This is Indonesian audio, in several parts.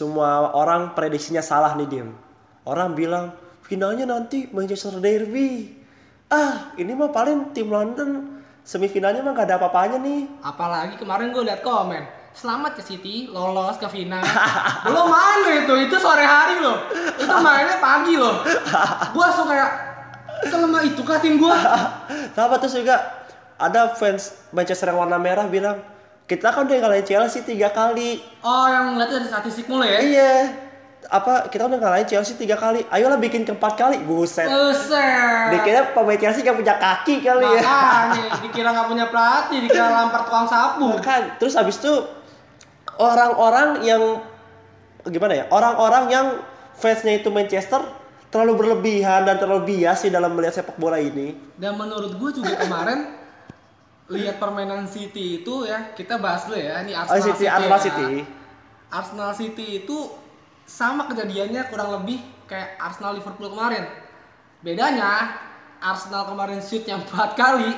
semua orang prediksinya salah nih Dim. Orang bilang finalnya nanti Manchester Derby. Ah, ini mah paling tim London semifinalnya mah gak ada apa-apanya nih. Apalagi kemarin gue liat komen. Selamat ya City lolos ke final. Belum main itu, itu sore hari loh. Itu mainnya pagi loh. Gue langsung kayak selama itu kah tim gue? Sama terus juga ada fans Manchester yang warna merah bilang kita kan udah ngalahin Chelsea tiga kali. Oh yang ngeliatnya dari statistik mulu ya? Iya. Apa kita udah ngalahin Chelsea tiga kali? Ayolah bikin keempat kali. Buset. Buset. Dikira pemain Chelsea gak punya kaki kali ya. Makanya dikira nggak punya pelatih, dikira lampar tukang sapu. Bukan. Terus habis itu orang-orang yang gimana ya? Orang-orang yang fansnya itu Manchester terlalu berlebihan dan terlalu bias sih dalam melihat sepak bola ini. Dan menurut gue juga kemarin lihat permainan City itu ya kita bahas dulu ya ini Arsenal Oh, City, City, Arsenal ya. City. Arsenal City itu sama kejadiannya kurang lebih kayak Arsenal Liverpool kemarin. Bedanya Arsenal kemarin shoot yang empat kali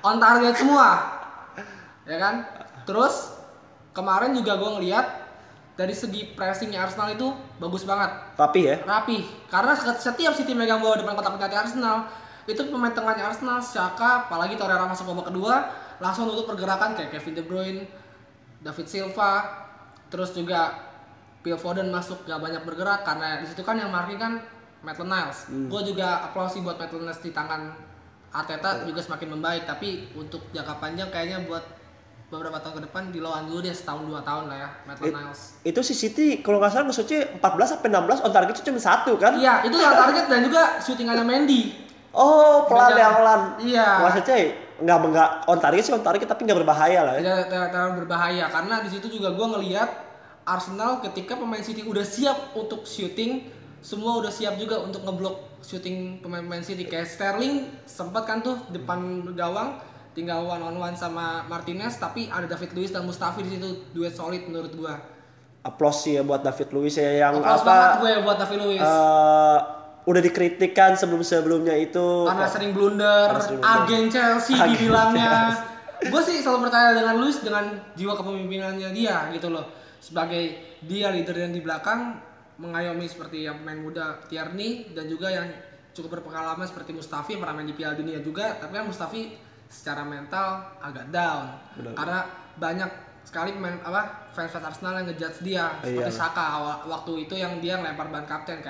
on target semua, ya kan? Terus kemarin juga gue ngeliat dari segi pressingnya Arsenal itu bagus banget Tapi ya, rapi karena setiap City megang bola depan kotak penalti Arsenal itu pemain tengahnya Arsenal Xhaka apalagi Torreira masuk babak kedua langsung nutup pergerakan kayak Kevin De Bruyne David Silva terus juga Phil Foden masuk gak banyak bergerak karena di situ kan yang marking kan Maitland Niles gue juga aplausi buat Maitland Niles di tangan Arteta juga semakin membaik tapi untuk jangka panjang kayaknya buat beberapa tahun ke depan di lawan dulu dia setahun dua tahun lah ya Maitland Niles itu si City kalau nggak salah nge 14 sampai 16 on target cuma satu kan? Iya, itu yang target dan juga syutingannya Mendy. Oh, pelan ya pelan. Iya. Maksudnya nggak nggak on target sih on target tapi nggak berbahaya lah ya. Tidak tidak terlalu berbahaya karena di situ juga gue ngelihat Arsenal ketika pemain City udah siap untuk syuting, semua udah siap juga untuk ngeblok syuting pemain-pemain City kayak Sterling sempat kan tuh depan gawang tinggal one on one sama Martinez tapi ada David Luiz dan Mustafi di situ duet solid menurut gua. Applause sih ya buat David Luiz ya yang banget apa gue buat David Luiz. eh, udah dikritikan sebelum-sebelumnya itu karena sering blunder, blunder. agen Chelsea Agen dibilangnya. Gue sih selalu percaya dengan Luis dengan jiwa kepemimpinannya dia gitu loh. Sebagai dia leader yang di belakang mengayomi seperti yang pemain muda Tierney dan juga yang cukup berpengalaman seperti Mustafi yang pernah main di Piala Dunia juga. Tapi kan Mustafi secara mental agak down Benar. karena banyak sekali pemain apa fans fans Arsenal yang ngejudge dia seperti Iya. Saka awal- waktu itu yang dia ngelempar ban kapten ke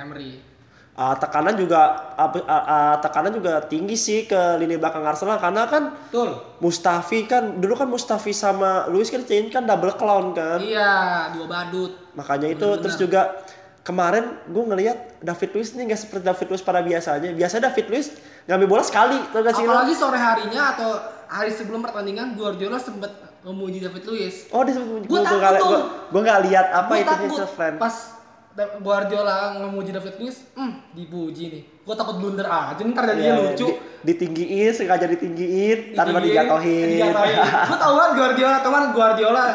Ah, tekanan juga ah, ah, tekanan juga tinggi sih ke lini belakang Arsenal karena kan Betul. Mustafi kan dulu kan Mustafi sama Luis kan kan double clown kan. Iya, dua badut. Makanya itu Bener-bener. terus juga kemarin gue ngelihat David Luiz ini nggak seperti David Luiz pada biasanya. Biasanya David Luiz ngambil bola sekali, tau gak sih? Apalagi sore harinya atau hari sebelum pertandingan Guardiola sempat memuji David Luiz. Oh, dia Gua gue takut gue nggak lihat apa itu takut friend. pas Guardiola memuji David Luiz, hmm, dipuji nih. Gue takut blunder aja, ntar jadinya Iya, lucu. di- ditinggiin, sengaja ditinggiin, tanpa dijatuhin. Gue tau banget Guardiola, teman Guardiola.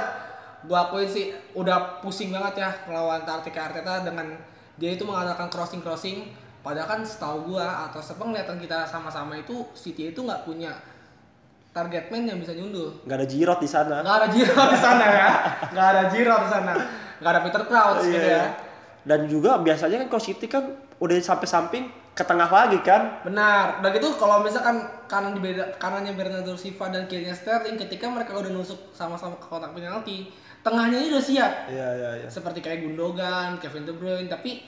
Gue akuin sih udah pusing banget ya melawan Arteta Arteta dengan dia itu mengandalkan crossing crossing. Padahal kan setahu gua atau sepenglihatan kita sama-sama itu City itu nggak punya target man yang bisa nyundul. Nggak ada Giroud di sana. Nggak ada Giroud di sana ya. Nggak ada Giroud di sana. Nggak ada Peter Crouch gitu Iya. ya. Dan juga biasanya kan kalau City kan udah sampai samping ke tengah lagi kan. Benar. Udah gitu kalau misalkan kanan di beda kanannya Bernardo Silva dan kirinya Sterling ketika mereka udah nusuk sama-sama ke kotak penalti, tengahnya ini udah siap. Iya iya iya. Seperti kayak Gundogan, Kevin De Bruyne, tapi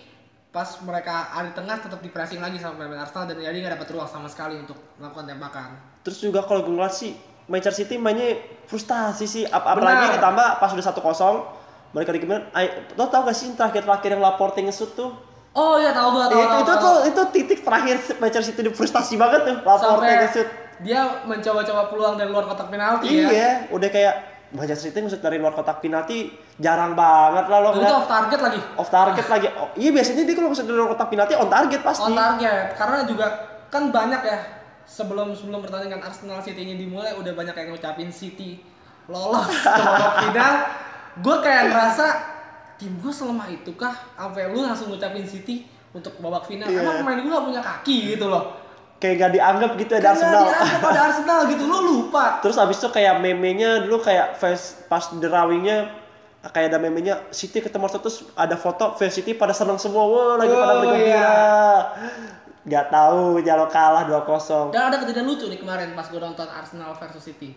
pas mereka ada di tengah tetap di pressing lagi sama pemain Arsenal dan jadi nggak dapat ruang sama sekali untuk melakukan tembakan. Terus juga kalau gue ngeliat sih Manchester City mainnya frustasi sih. Ap apalagi ditambah pas udah 1-0 mereka di gimana? Lo tau gak sih terakhir-terakhir yang Laporte nge-shoot tuh? Oh iya tahu gua tahu. itu itu tuh itu titik terakhir Manchester City di frustasi banget tuh Laporte sampai nge-shoot. dia mencoba-coba peluang dari luar kotak penalti ya. Iya, udah kayak Manchester City nge-shoot dari luar kotak penalti jarang banget lah lo itu off target lagi. off target lagi. Oh, iya biasanya dia kalau nge-shoot dari luar kotak penalti on target pasti. on target karena juga kan banyak ya sebelum sebelum pertandingan Arsenal City ini dimulai udah banyak yang ngucapin City lolos ke babak final gue kayak ngerasa tim gue selemah itu kah sampai lu langsung ngucapin City untuk babak final Iya. emang pemain gue gak punya kaki gitu loh Kayak gak dianggap gitu ada Karena Arsenal. dianggap ada Arsenal gitu lu lupa Terus abis itu kayak meme-nya dulu kayak fans pas drawingnya kayak ada memenya City ketemu Arsenal terus ada foto fans City pada senang semua wah lagi pada Oh, bergembira iya. nggak tahu kalau kalah 2-0 Dan ada kejadian lucu nih kemarin pas gue nonton Arsenal versus City.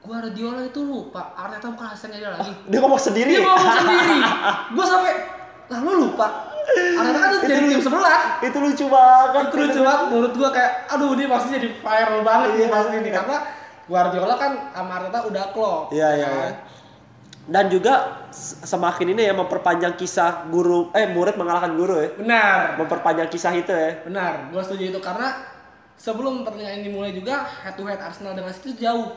Guardiola itu lupa Arteta bukan asistennya dia lagi. dia ngomong sendiri Dia ngomong sendiri. Gue sampai lah lu lupa. Arteta kan Itu jadi tim sebelah. itu lucu banget Itu lucu banget menurut gue kayak aduh ini pasti jadi viral banget nih Iya. pasti ini karena Guardiola kan sama Arteta udah klop. Iya iya kan? iya. Dan juga semakin ini ya memperpanjang kisah guru eh murid mengalahkan guru ya. Benar. Memperpanjang kisah itu ya. Benar, gue setuju itu karena sebelum pertandingan ini dimulai juga head to head Arsenal dengan City jauh.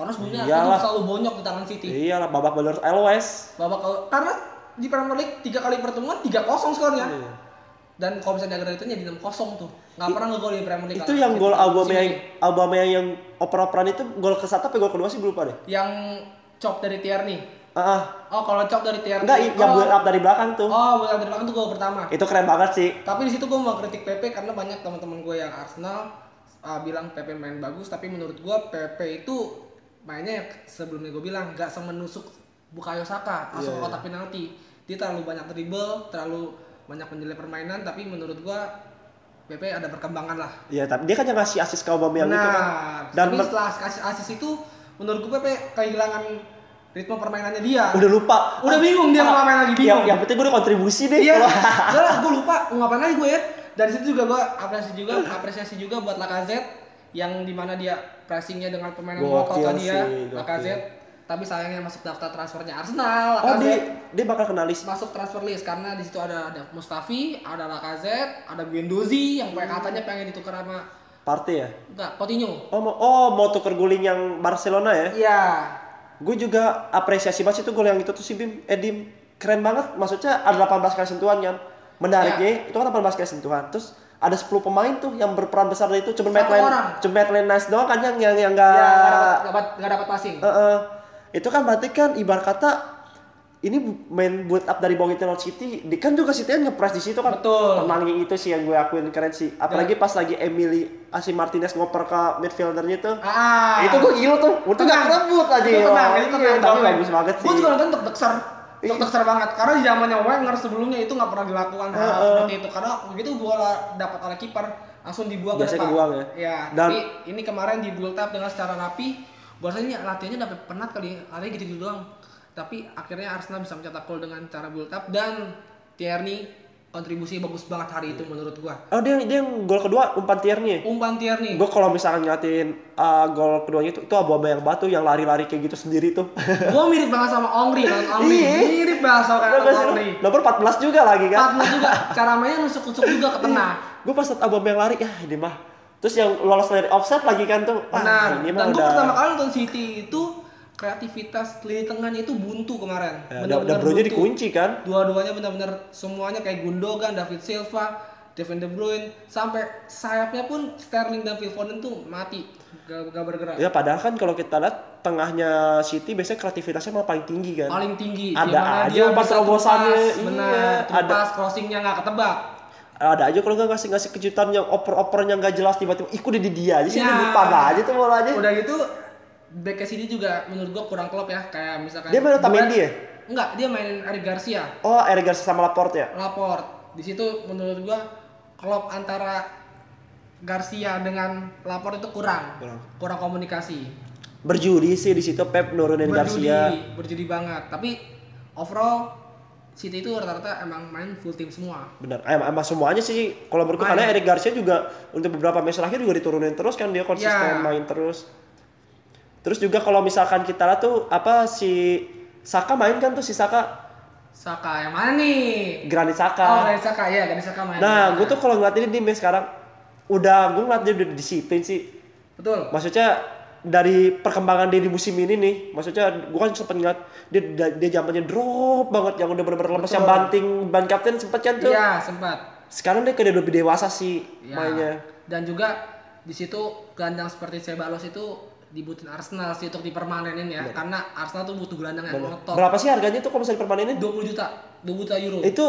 Karena sebelumnya Arsenal selalu bonyok di tangan City. Iyalah babak belur always. Babak kalau- karena di Premier League tiga kali pertemuan 3-0 skornya. Iya. Dan kalau misalnya agak itu jadi 6-0 tuh. Nggak pernah ngegol di Premier League. Itu yang gol Aubameyang. Aubameyang yang oper-operan itu gol ke satu apa gol kedua sih gue lupa deh. Yang chop dari Tierney. Ah. Oh, kalau chop dari Tierney. enggak yang oh, build up dari belakang tuh. Oh, build up dari belakang tuh gol pertama. Itu keren banget sih. Tapi di situ gue mau kritik PP karena banyak teman-teman gue yang Arsenal uh, bilang PP main bagus, tapi menurut gue PP itu mainnya sebelumnya gue bilang nggak semenusuk Bukayo Saka langsung Iya, ke kotak penalti. Dia terlalu banyak dribble, terlalu banyak menjelek permainan, tapi menurut gue PP ada perkembangan lah. Iya, tapi dia kan yang ngasih asis ke Aubameyang itu kan. Nah, Dan tapi setelah kasih asis itu menurut gue PP kehilangan ritme permainannya dia. udah lupa. Udah bingung dia mau ngapain lagi, bingung. Yang, yang penting gue udah kontribusi deh. Iya, soalnya gue lupa mau ngapain lagi gue ya. Dari situ juga gue apresiasi juga, apresiasi juga buat Lacazette yang di mana dia pressingnya dengan pemain yang dia, sih, gokil. Lacazette. Tapi sayangnya masuk daftar transfernya Arsenal, Oh, dia dia bakal kena list. masuk transfer list karena di situ ada ada Mustafi, ada Lacazette, ada Guendouzi yang kayak katanya pengen ditukar sama Party ya. enggak Coutinho. Oh, mau, oh, mau tuker guling yang Barcelona ya? Iya. Gue juga apresiasi banget itu gol yang itu tuh si Bim, Edim keren banget. Maksudnya ada 18 kali sentuhan kan. Menariknya itu kan 18 kali sentuhan. Terus ada 10 pemain tuh yang berperan besar dari itu cuma orang. cuma Maitland Nice doang kan yang yang yang enggak Ya, nggak dapat nggak dapat nggak passing. Heeh. itu kan berarti kan ibarat kata ini main build up dari North City, di- kan juga City kan ngepress di situ kan. Betul. Tenangnya itu sih yang gue akuin keren sih. Apalagi pas lagi Emily Asi Martinez ngoper ke midfieldernya tuh. Ah. itu gue gila tuh. Untung gak kerebut aja. Itu tenang, itu iya, tenang. Tapi bagus banget sih. Gue juga nonton tek Iya. Tek dekser banget. Karena di zamannya Wenger sebelumnya itu nggak pernah dilakukan hal Heeh. seperti itu. Karena begitu bola dapat oleh kiper langsung dibuang Biasanya ke depan. kebuang ya. Iya. Dan- tapi ini kemarin di build up dengan secara rapi. Bahasanya latihannya dapat penat kali, latihannya gitu-gitu doang. Tapi akhirnya Arsenal bisa mencetak gol dengan cara build up dan Tierney kontribusi bagus banget hari itu menurut gua. Oh dia dia yang gol kedua umpan Tierney. Umpan Tierney. Gue kalau misalkan ngatin uh, gol keduanya itu itu Aubameyang yang batu yang lari-lari kayak gitu sendiri tuh. Gua mirip banget sama Ongri, kan Ongri. Iya. Mirip banget sama kayak Ongri. Nomor 14 juga lagi kan. 14 juga cara mainnya nusuk-nusuk juga ke tengah. gue pas liat Aubameyang lari ya ini mah terus yang lolos dari offset lagi kan tuh ah, Benar. ini mah Dan gue udah pertama kali nonton City itu kreativitas lini tengahnya itu buntu kemarin. ya, bronya buntu. dikunci kan Dua-duanya benar-benar semuanya kayak Gundogan, David Silva, Kevin De Bruyne, sampai sayapnya pun Sterling dan Phil Foden tuh mati, gak, gak bergerak. ya padahal kan kalau kita lihat tengahnya City biasanya kreativitasnya malah paling tinggi kan Paling tinggi. Ada aja bisa terobosannya, iya, benar. ada. Terupas crossingnya nggak ketebak. ada aja kalau nggak ngasih ngasih kejutan yang oper-opernya nggak jelas tiba-tiba ikut di dia aja sih Ya. bukan aja tuh bolanya Udah gitu back sini juga menurut gua kurang klop ya kayak misalkan Dia main Otamendi ya? Enggak, dia mainin Eric Garcia, oh Eric Garcia sama Laporte ya Laport. Di situ menurut gua klop antara Garcia dengan Laport itu kurang. Kurang. Kurang komunikasi. berjudi sih di situ Pep nurunin Berjudi, Garcia berjudi banget. Tapi overall City itu rata-rata emang main full team semua. benar em- emang semuanya sih kalau menurutku karena Eric Garcia juga untuk beberapa match terakhir juga diturunin terus kan dia Ya. konsisten main terus terus juga kalau misalkan kita lihat tuh apa si Saka main kan tuh si Saka Saka yang mana nih? Granit Oh, Saka dari Saka ya, dari Saka main. nah gue tuh kalau ngeliat ini di match sekarang udah gue ngeliat dia udah disiplin sih betul. maksudnya dari perkembangan dia di musim ini nih maksudnya gue kan sempet ngeliat dia dia, zamannya drop banget yang udah bener-bener lemes yang banting ban kapten sempet kan tuh Iya, sempat. sekarang dia kayak udah lebih dewasa sih Ya. mainnya Dan juga di situ gelandang seperti Ceballos itu dibutuhin Arsenal sih untuk dipermanenin ya. Karena Arsenal tuh butuh gelandang yang ngotot. berapa sih harganya tuh kalau misalnya dipermanenin 20 juta, 20 juta euro. itu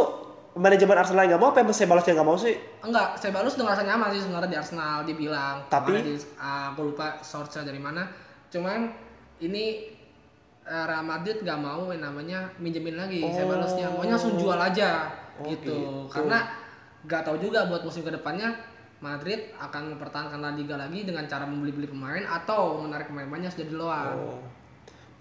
manajemen Arsenal nggak mau apa yang Sebalos yang nggak mau sih Enggak, Ceballos udah ngerasa nyaman sih sebenarnya di Arsenal dia bilang. Tapi- di, ah, aku lupa source dari mana. Cuman ini eh, Real Madrid nggak mau yang namanya minjemin lagi Oh. Cebalosnya, maunya langsung jual aja Oh, gitu. gitu. Karena nggak tahu juga buat musim ke depannya Madrid akan mempertahankan La Liga lagi dengan cara membeli-beli pemain atau menarik pemain-pemainnya sudah di luar. Oh.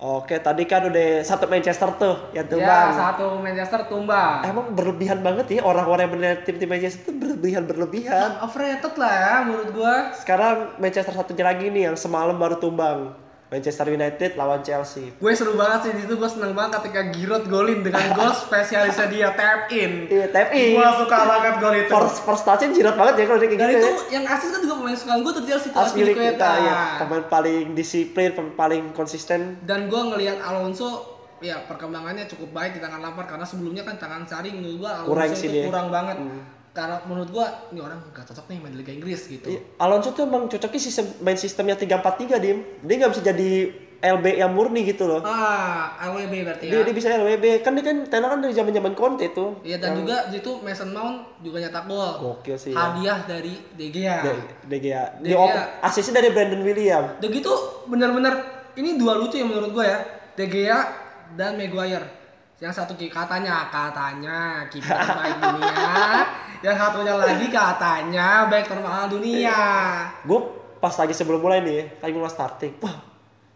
Oke, tadi kan udah satu Manchester tuh yang Ya, tumbang. satu Manchester tumbang. Emang berlebihan banget ya orang-orang yang benar tim-tim Manchester tuh berlebihan berlebihan. Overrated lah ya menurut gua. Sekarang Manchester satunya lagi nih yang semalam baru tumbang. Manchester United lawan Chelsea. Gue seru banget sih di situ gue seneng banget ketika Giroud golin dengan gol spesialisnya dia tap in. Iya, tap in. Gue suka banget gol itu. First first touch-nya jirat banget ya kalau dia kayak Dan gitu itu ya. yang asis kan juga pemain kesukaan gue tuh Chelsea tuh Asli kita Aspilicueta. ya, pemain paling disiplin, pemain paling konsisten. Dan gue ngelihat Alonso ya perkembangannya cukup baik di tangan Lampard karena sebelumnya kan tangan Sari menurut gue Alonso Kurang itu kurang banget. Hmm. Karena menurut gue ini orang gak cocok nih main di Liga Inggris gitu. Iya, Alonso tuh emang cocoknya sistem main sistemnya 3-4-3 dim. Dia nggak bisa jadi LB yang murni gitu loh. Ah, LWB berarti ya. Dia, dia bisa LWB. Kan dia kan Tena kan dari zaman-zaman Conte tuh. Iya dan juga di situ Mason Mount juga nyetak gol. Gokil sih ya. Hadiah dari De Gea. De, De Gea. De asisnya dari Brandon William. Udah gitu bener-bener ini dua lucu ya menurut gue ya. De Gea dan Maguire. Yang satu katanya katanya kiper terbaik dunia, yang satunya lagi katanya back termahal dunia. Gue pas lagi sebelum mulai nih, lagi mulai starting. Wah,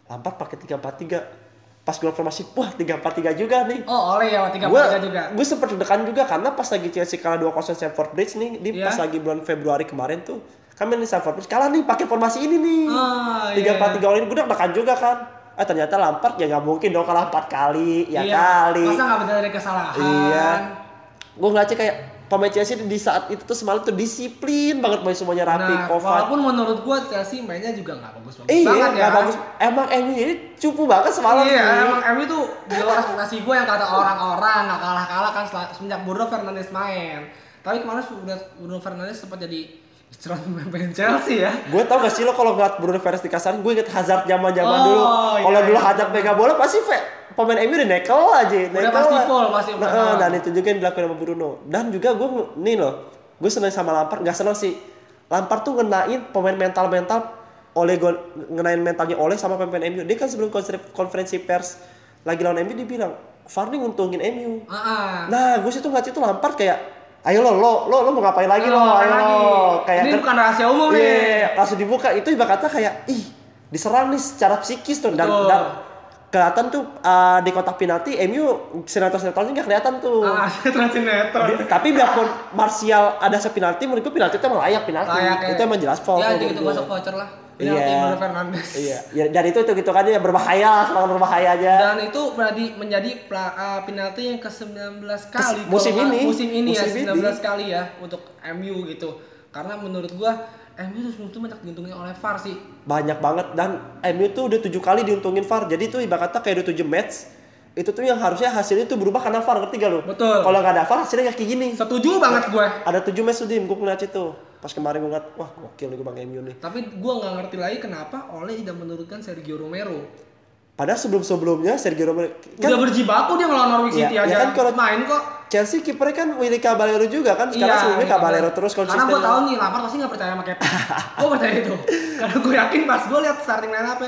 Lampard pakai 3-4-3. Pas gue formasi, wah 3-4-3 juga nih. Oh, oleh ya tiga gue tiga juga. gue sempet deg-degan juga karena pas lagi Chelsea kalah 2-0 Stamford Bridge nih di Iya. pas lagi bulan Februari kemarin tuh kami di Stamford Bridge kalah nih pakai formasi ini nih Ah, tiga iya. empat tiga ini gue deg-degan juga kan eh ternyata Lampard ya nggak mungkin dong kalah empat kali ya iya. kali Masa nggak benar dari kesalahan? Iya. gue ngeliatnya kayak pemain Chelsea di saat itu tuh semalam tuh disiplin banget main semuanya rapi Nah, Kovac walaupun menurut gua Chelsea mainnya juga nggak bagus-bagus iya banget ya. bagus emang MU ini cupu banget semalam Iya, emang MU tuh di luar ekspektasi gue yang kata orang-orang nggak kalah-kalah kan semenjak Bruno Fernandes main. Tapi kemarin sudah Bruno Fernandes sempat jadi istirahat pemain Chelsea ya. Gue tau gak sih lo kalau ngeliat Bruno Fernandes di kasaran, gue inget Hazard zaman zaman Oh, dulu. iya, Kalau dulu iya. Hazard pegang bola pasti fe- pemain MU udah nekel aja, nekel pasti lah. full, pasti Nah, eh, dan itu juga yang dilakukan sama Bruno. Dan juga gue nih loh, gue seneng sama Lampard, nggak seneng sih. Lampard tuh ngenain pemain mental-mental oleh gue ngenain mentalnya oleh sama pemain MU. Dia kan sebelum konferensi pers lagi lawan MU dia bilang, Vardy nguntungin MU. Ah, ah. Nah, gue situ ngeliat itu Lampard kayak, ayo lo, lo, lo, lo mau ngapain lagi lo, Ayo, ayo lagi. lo. Kayak Ini kan- bukan rahasia umum nih. Iya, langsung dibuka. Itu ibarat kata kayak, ih, diserang nih secara psikis tuh. Dan, dan kelihatan tuh uh, di kotak penalti, MU sinetron-sinetronnya nggak kelihatan tuh. Ah. Di- tapi biarpun Martial ada sepenalti, menurut gue penalti itu emang layak penalti. Layak ya. Itu emang jelas foul. Ya, gitu gue. masuk voucher lah. Iya. Penalti Bruno Fernandes. Iya, ya, dan itu tuh gitu kan ya berbahaya, serangan berbahaya aja. Dan itu menjadi pla- uh, penalti yang ke-19 kali Kes- musim ini. musim ini Musim ya ini. 19 kali ya untuk MU gitu. Karena menurut gua MU tuh sebelum itu banyak diuntungin oleh VAR sih. banyak banget dan MU tuh udah tujuh kali diuntungin VAR jadi tuh ibarat kata kayak udah tujuh match itu tuh yang harusnya hasilnya tuh berubah karena VAR ngerti gak lu? Betul. Kalau nggak ada VAR hasilnya kayak gini. Setuju banget gue. Ada tujuh match tuh dim, gue ngeliat itu. Pas kemarin gue ngeliat, wah gokil nih gue bang MU nih. Tapi gua nggak ngerti lagi kenapa Oleh tidak menurunkan Sergio Romero. Padahal sebelum-sebelumnya Sergio Romero Udah kan berjibaku dia ngelawan Norwich Iya, City ya aja. kan kalau- main kok. Chelsea kipernya kan Willy Caballero juga kan. Sekarang sebelumnya iya, Caballero terus konsisten. Karena gue tahu nih Lampard pasti nggak percaya sama Kepa. gue percaya itu. Karena gue yakin pas gue lihat starting line up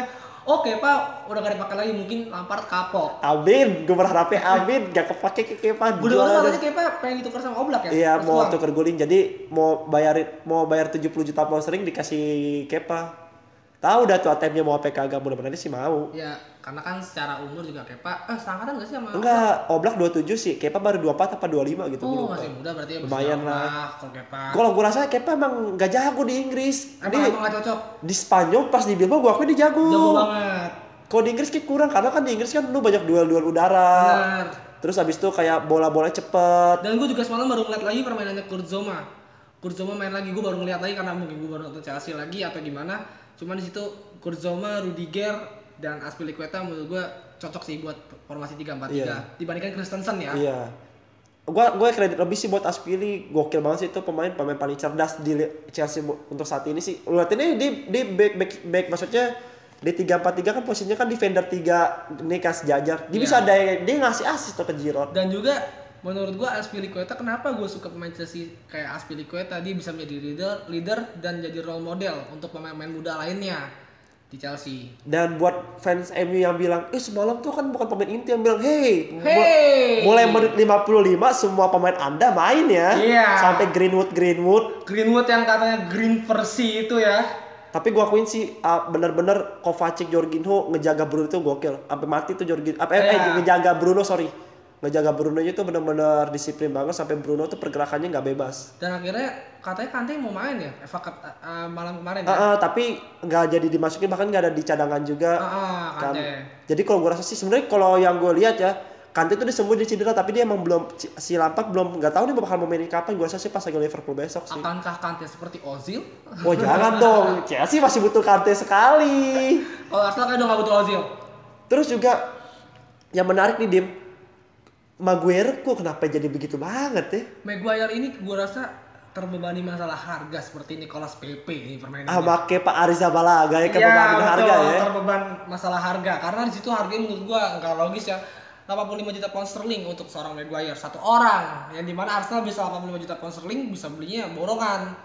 oh Kepa udah gak dipakai lagi mungkin Lampard kapok. Amin, gue berharapnya Amin gak kepake ke Kepa. Gue dengar katanya Kepa pengen ditukar sama Oblak ya. Iya mau uang. tuker guling jadi mau bayarin mau bayar 70 juta pound sterling dikasih Kepa. Tahu dah tuh ATM-nya mau apa kagak mudah-mudahan sih mau. Ya karena kan secara umur juga Kepa eh seangkatan gak sih sama Enggak, Oblak 27 sih, Kepa baru 24 apa 25 gitu. Oh masih muda berarti ya Lumayan lah. kalau Kepa. Kalau gue rasa Kepa emang gak jago di Inggris. Emang Di, emang gak cocok. di Spanyol pas di Bilbao gue akuin dia jago. Jago banget. Kalau di Inggris kayak kurang karena kan di Inggris kan lu banyak duel-duel udara. Benar. Terus abis itu kayak bola-bola cepet. Dan gue juga semalam baru ngeliat lagi permainannya. Kurt Zouma main lagi, gue baru ngeliat lagi karena mungkin gue baru nonton Chelsea lagi atau gimana. Cuman di situ Kurt Zouma, Rudiger, dan Aspilicueta menurut gue cocok sih buat formasi 3-4-3 Iya. dibandingkan Christensen ya. Iya. Gua gue kredit lebih sih buat Aspili, gokil banget sih itu pemain pemain paling cerdas di Chelsea untuk saat ini sih. Lu lihat ini di di back back back maksudnya di 3-4-3 kan posisinya kan defender 3 ini kas jajar. Dia Iya. bisa ada dia ngasih assist tuh ke Giroud. Dan juga menurut gue Aspilicueta kenapa gue suka pemain Chelsea kayak Aspilicueta dia bisa menjadi leader, leader dan jadi role model untuk pemain-pemain muda lainnya. Di Chelsea. Dan buat fans MU yang bilang, eh semalam tuh kan bukan pemain inti yang bilang, hey, Hey! mulai menit 55 semua pemain anda main ya. Iya. Sampai Greenwood Greenwood. Greenwood yang katanya green versi itu ya. Tapi gua akuin sih ah, bener-bener Kovacic Jorginho ngejaga Bruno itu gokil. Sampai mati tuh Jorginho. Apa eh, Iya. eh, ngejaga Bruno sorry. Ngejaga Bruno itu bener-bener disiplin banget sampai Bruno tuh pergerakannya nggak bebas. Dan akhirnya katanya Kante mau main ya Cup uh, uh, malam kemarin ya. Ah, ah, tapi nggak jadi dimasukin bahkan nggak ada di cadangan juga. Ah, ah, kan. Jadi kalau gue rasa sih sebenarnya kalau yang gue lihat ya Kante itu disembuh di cedera tapi dia emang belum si Lampard belum nggak tahu nih bakal mau mainin kapan gue rasa sih pas lagi Liverpool besok sih. Akankah Kante seperti Ozil? Oh jangan dong, Chelsea masih butuh Kante sekali. Kalau Arsenal kan udah gak butuh Ozil. Terus juga yang menarik nih Dim, Maguire kok kenapa jadi begitu banget ya? Maguire ini gue rasa terbebani masalah harga seperti Nicolas Pepe ini permainannya. Ah make Pak Ariza Balaga ya Iya, kebebanan betul, harga ya. terbeban masalah harga karena di situ harganya menurut gua nggak logis ya 85 juta pound sterling untuk seorang Maguire satu orang yang di mana Arsenal bisa 85 juta pound sterling bisa belinya borongan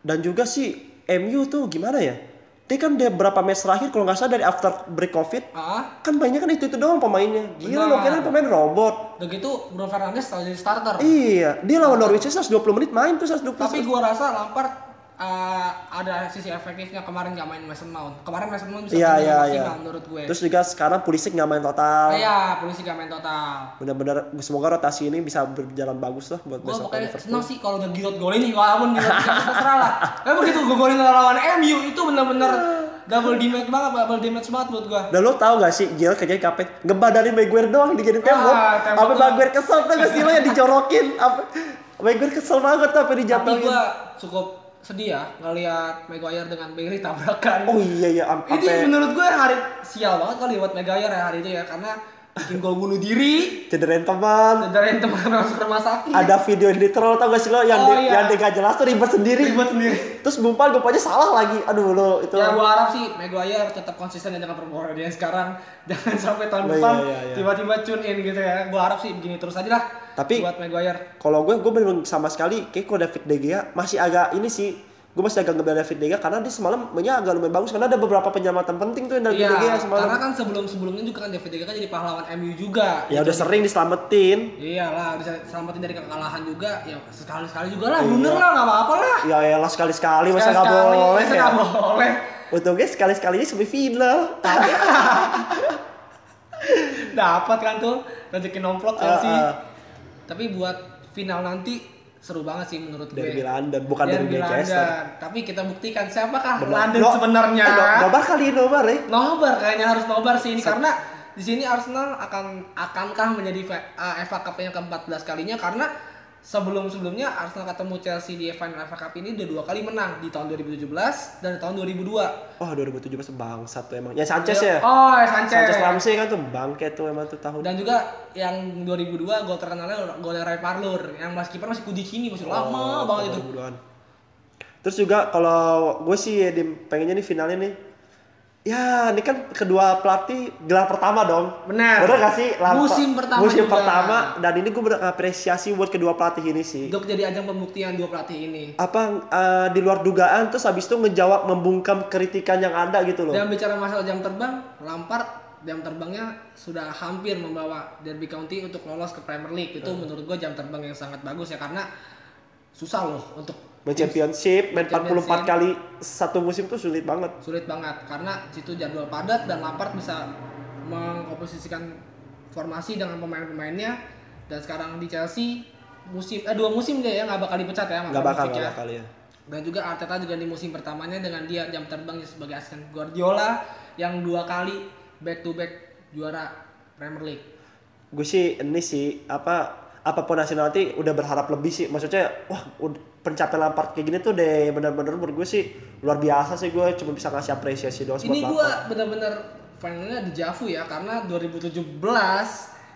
Dan juga sih MU tuh gimana ya? Dia kan dia berapa match terakhir kalau nggak salah dari after break covid ah kan banyak kan itu itu doang pemainnya. Gila Benar. lo kira pemain robot. udah gitu Bruno Fernandes selalu jadi starter Iya, dia lawan Norwich aja 120 menit main tuh 120. tapi gua rasa Lampard uh, ada sisi efektifnya kemarin gak main Mason Mount kemarin Mason Mount bisa Iya, main iya, maksimal iya. menurut gue Terus juga sekarang Pulisic nggak main total. iya polisi gak main total Bener-bener semoga rotasi ini bisa berjalan bagus lah buat Gue besok pokoknya Liverpool. seneng sih kalau udah Giroud golin nih, walaupun itu terserah lah. Tapi begitu gue golin lawan MU itu bener-bener double damage banget, double damage banget buat gue. Dan lo tau gak sih Gil kayaknya kapan ngebadarin Maguire doang dijadiin tembok. Ah, Apa. Maguire kesel tuh gak sih lo yang dijorokin. Apa Maguire kesel banget tapi Tapi dijatuhin. gue cukup sedih ya ngelihat Maguire dengan Bailey tabrakan. Oh iya iya am- Ini sampai menurut gue hari sial banget kali buat Maguire ya hari itu ya karena bikin gol bunuh diri cederin teman. dari teman masuk rumah sakit. Ada video yang di troll tau gak sih lo yang Oh, di, iya. yang gak jelas tuh ribet sendiri. ribet sendiri. Terus bumpal gopanya salah lagi. Aduh lo itu. Ya gue harap sih Maguire tetap konsisten dengan performa dia sekarang jangan sampai tahun Oh, iya, iya, iya. tiba-tiba tune in gitu ya. Gue harap sih begini terus aja lah. Tapi- buat Maguire Kalau gue, gue belum sama sekali kayak kalau David De Gea masih agak ini sih. Gue masih agak ngebela David De Gea karena dia semalam mainnya agak lumayan bagus karena ada beberapa penyelamatan penting tuh yang dari Iya, De Gea semalam. karena kan sebelum-sebelumnya juga kan David De Gea kan jadi pahlawan MU juga. Ya udah sering diselamatin. Iyalah, bisa selamatin dari kekalahan juga. Ya sekali-sekali juga lah, blunder lah, nggak apa-apa lah. Ya elah sekali-sekali masa nggak boleh. masa ya? nggak boleh. Untungnya sekali-sekalinya semifinal. Dapat kan tuh rezeki nomplok Chelsea. Ah, ah. Tapi buat final nanti seru banget sih menurut gue. Derby London, bukan derby Manchester. London. Tapi kita buktikan siapakah Benar. London No- sebenarnya. Eh, no- nobar kali ini nobar ya. Nobar kayaknya harus nobar sih ini karena di sini Arsenal akan akankah menjadi uh, FA Cup yang ke-14 kalinya karena sebelum-sebelumnya Arsenal ketemu Chelsea di final FA Cup ini udah dua kali menang di tahun 2017 dan di tahun 2002. Wah 2017 bangsat tuh emang. Ya Sanchez ya. Oh, ya Sanchez. Sanchez Ramsey kan tuh bangke tuh emang tuh tahun. Dan juga yang 2002 gol terkenalnya golnya Ray Parlour yang mas kiper masih Kudicini masih lama banget itu. 2002-an. Terus juga kalau gue sih ya, pengennya nih finalnya nih. Ya, ini kan kedua pelatih gelar pertama dong. Benar. Bener gak sih? Lampa- Musim pertama Musim juga. pertama dan ini gue berapresiasi buat kedua pelatih ini sih. Untuk jadi ajang pembuktian dua pelatih ini. Apa eh, di luar dugaan terus habis itu ngejawab membungkam kritikan yang ada gitu loh. Dan bicara masalah jam terbang, Lampard jam terbangnya sudah hampir membawa Derby County untuk lolos ke Premier League. Itu menurut gua jam terbang yang sangat bagus ya karena susah loh untuk Main championship, main 44 Championship. kali satu musim tuh sulit banget. sulit banget karena situ jadwal padat dan Lampard bisa mengkomposisikan formasi dengan pemain-pemainnya dan sekarang di Chelsea musim eh dua musim dia ya nggak bakal dipecat ya sama Gak bakal, Abramovich gak ya. bakal ya. Dan juga Arteta juga di musim pertamanya dengan dia jam terbang sebagai asisten Guardiola yang dua kali back to back juara Premier League. Gue sih ini sih apa apa pun nanti udah berharap lebih sih. Maksudnya wah ud- pencapaian Lampard kayak gini tuh deh bener-bener menurut gue sih luar biasa sih gue cuma bisa ngasih apresiasi doang Ini Lampard. bener-bener finalnya di Javu ya karena 2017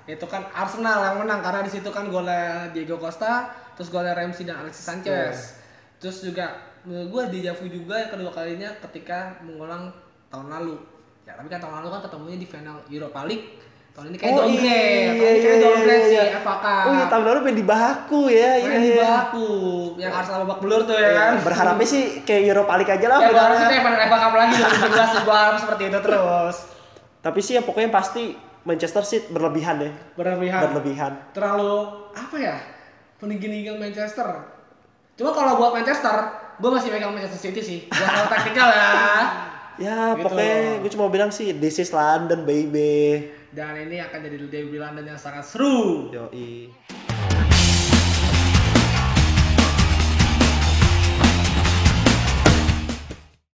itu kan Arsenal yang menang karena di situ kan golnya Diego Costa, terus golnya Ramsey dan Alexis Sanchez. Terus juga menurut gua di Javu juga yang kedua kalinya ketika mengulang tahun lalu. Ya tapi kan tahun lalu kan ketemunya di final Europa League Tahun ini kayak Oh, downgrade. iya, ini iya, kayak iya, downgrade iya, sih iya. FA Cup. Oh iya tahun lalu main di Baku ya. Iya, Main di iya. Baku. Yang Arsenal babak belur tuh ya kan. Berharapnya sih kayak Europa League aja lah. Ya gua harap finalnya. sih kayak final FA Cup lagi 2017 gua harap seperti itu terus. Tapi sih ya pokoknya pasti Manchester City berlebihan ya. Berlebihan. Berlebihan. Terlalu apa ya? Peninggi-ninggian Manchester. Cuma kalau buat Manchester, gua masih megang Manchester City sih. Buat hal taktikal ya. Ya Gitu. pokoknya gue cuma bilang sih this is London baby. Dan ini akan jadi derby London yang sangat seru. Yoi.